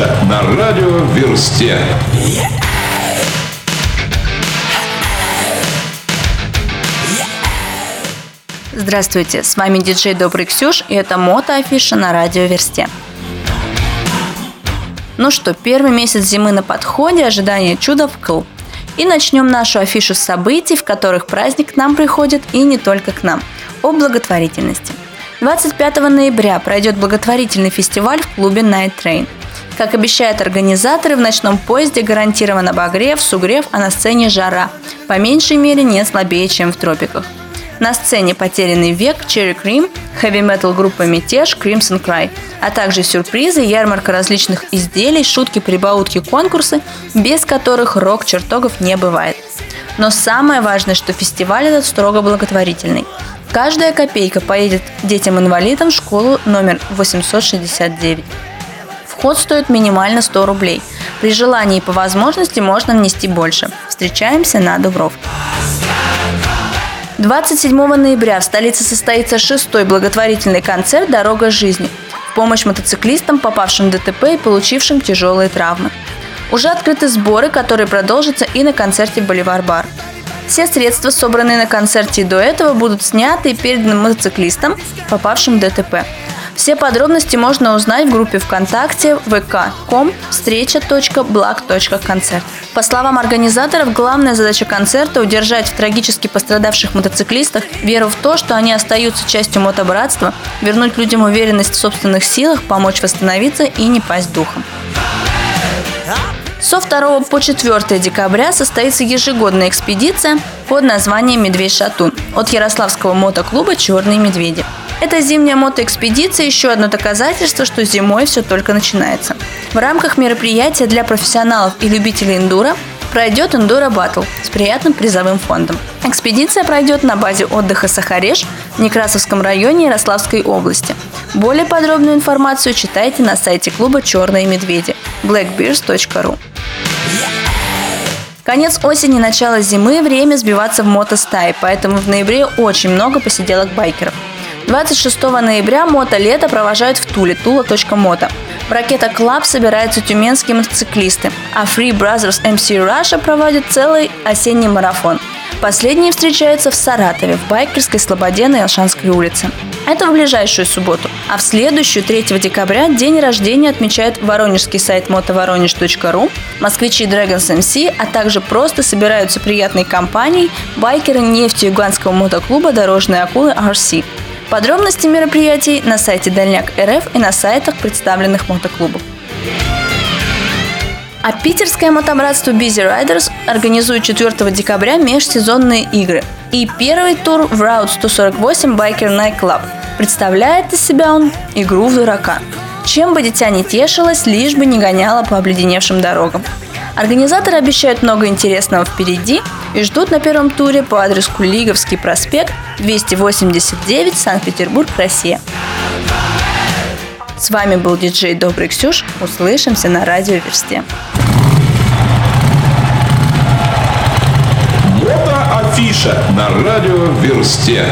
Афиша на радио Версте. Здравствуйте, с вами диджей Добрый Ксюш, и это мото-афиша на радио Версте. Ну что, первый месяц зимы на подходе, ожидание чуда вкл. И начнем нашу афишу с событий, в которых праздник к нам приходит и не только к нам, о благотворительности. 25 ноября пройдет благотворительный фестиваль в клубе Night Train. Как обещают организаторы, в ночном поезде гарантирован обогрев, сугрев, а на сцене жара. По меньшей мере не слабее, чем в тропиках. На сцене «Потерянный век», «Cherry Cream», хэви-метал группа «Мятеж», «Crimson Cry», а также сюрпризы, ярмарка различных изделий, шутки, прибаутки, конкурсы, без которых рок-чертогов не бывает. Но самое важное, что фестиваль этот строго благотворительный. Каждая копейка поедет детям-инвалидам в школу номер 869. Вход стоит минимально 100 рублей. При желании и по возможности можно внести больше. Встречаемся на Дубровке. 27 ноября в столице состоится шестой благотворительный концерт «Дорога жизни» в помощь мотоциклистам, попавшим в ДТП и получившим тяжелые травмы. Уже открыты сборы, которые продолжатся и на концерте «Боливар-бар». Все средства, собранные на концерте до этого, будут сняты и переданы мотоциклистам, попавшим в ДТП. Все подробности можно узнать в группе ВКонтакте vk.com встреча.благ.концерт. По словам организаторов, главная задача концерта – удержать в трагически пострадавших мотоциклистах веру в то, что они остаются частью мотобратства, вернуть людям уверенность в собственных силах, помочь восстановиться и не пасть духом. Со 2 по 4 декабря состоится ежегодная экспедиция под названием «Медведь-шатун» от Ярославского мотоклуба «Черные медведи». Эта зимняя мотоэкспедиция – еще одно доказательство, что зимой все только начинается. В рамках мероприятия для профессионалов и любителей эндуро пройдет эндуро батл с приятным призовым фондом. Экспедиция пройдет на базе отдыха Сахареш в Некрасовском районе Ярославской области. Более подробную информацию читайте на сайте клуба «Черные медведи» blackbears.ru. Конец осени, начало зимы – время сбиваться в мотостаи, поэтому в ноябре очень много посиделок байкеров. 26 ноября мото-лето провожают в Туле, тула.мото. Ракета Club собираются тюменские мотоциклисты, а Free Brothers MC Russia проводит целый осенний марафон. Последние встречаются в Саратове, в Байкерской, Слободе на Елшанской улице. Это в ближайшую субботу. А в следующую, 3 декабря, день рождения отмечает воронежский сайт мотоворонеж.ру, москвичи Dragons MC, а также просто собираются приятной компанией байкеры нефтеюганского мотоклуба «Дорожные акулы RC». Подробности мероприятий на сайте Дальняк РФ и на сайтах представленных мотоклубов. А питерское мотобратство Busy Riders организует 4 декабря межсезонные игры. И первый тур в Route 148 Biker Night Club. Представляет из себя он игру в дурака. Чем бы дитя не тешилось, лишь бы не гоняло по обледеневшим дорогам. Организаторы обещают много интересного впереди и ждут на первом туре по адресу Лиговский проспект 289, Санкт-Петербург, Россия. С вами был диджей Добрый Ксюш. Услышимся на радио Версте. Мото Афиша на радио Версте.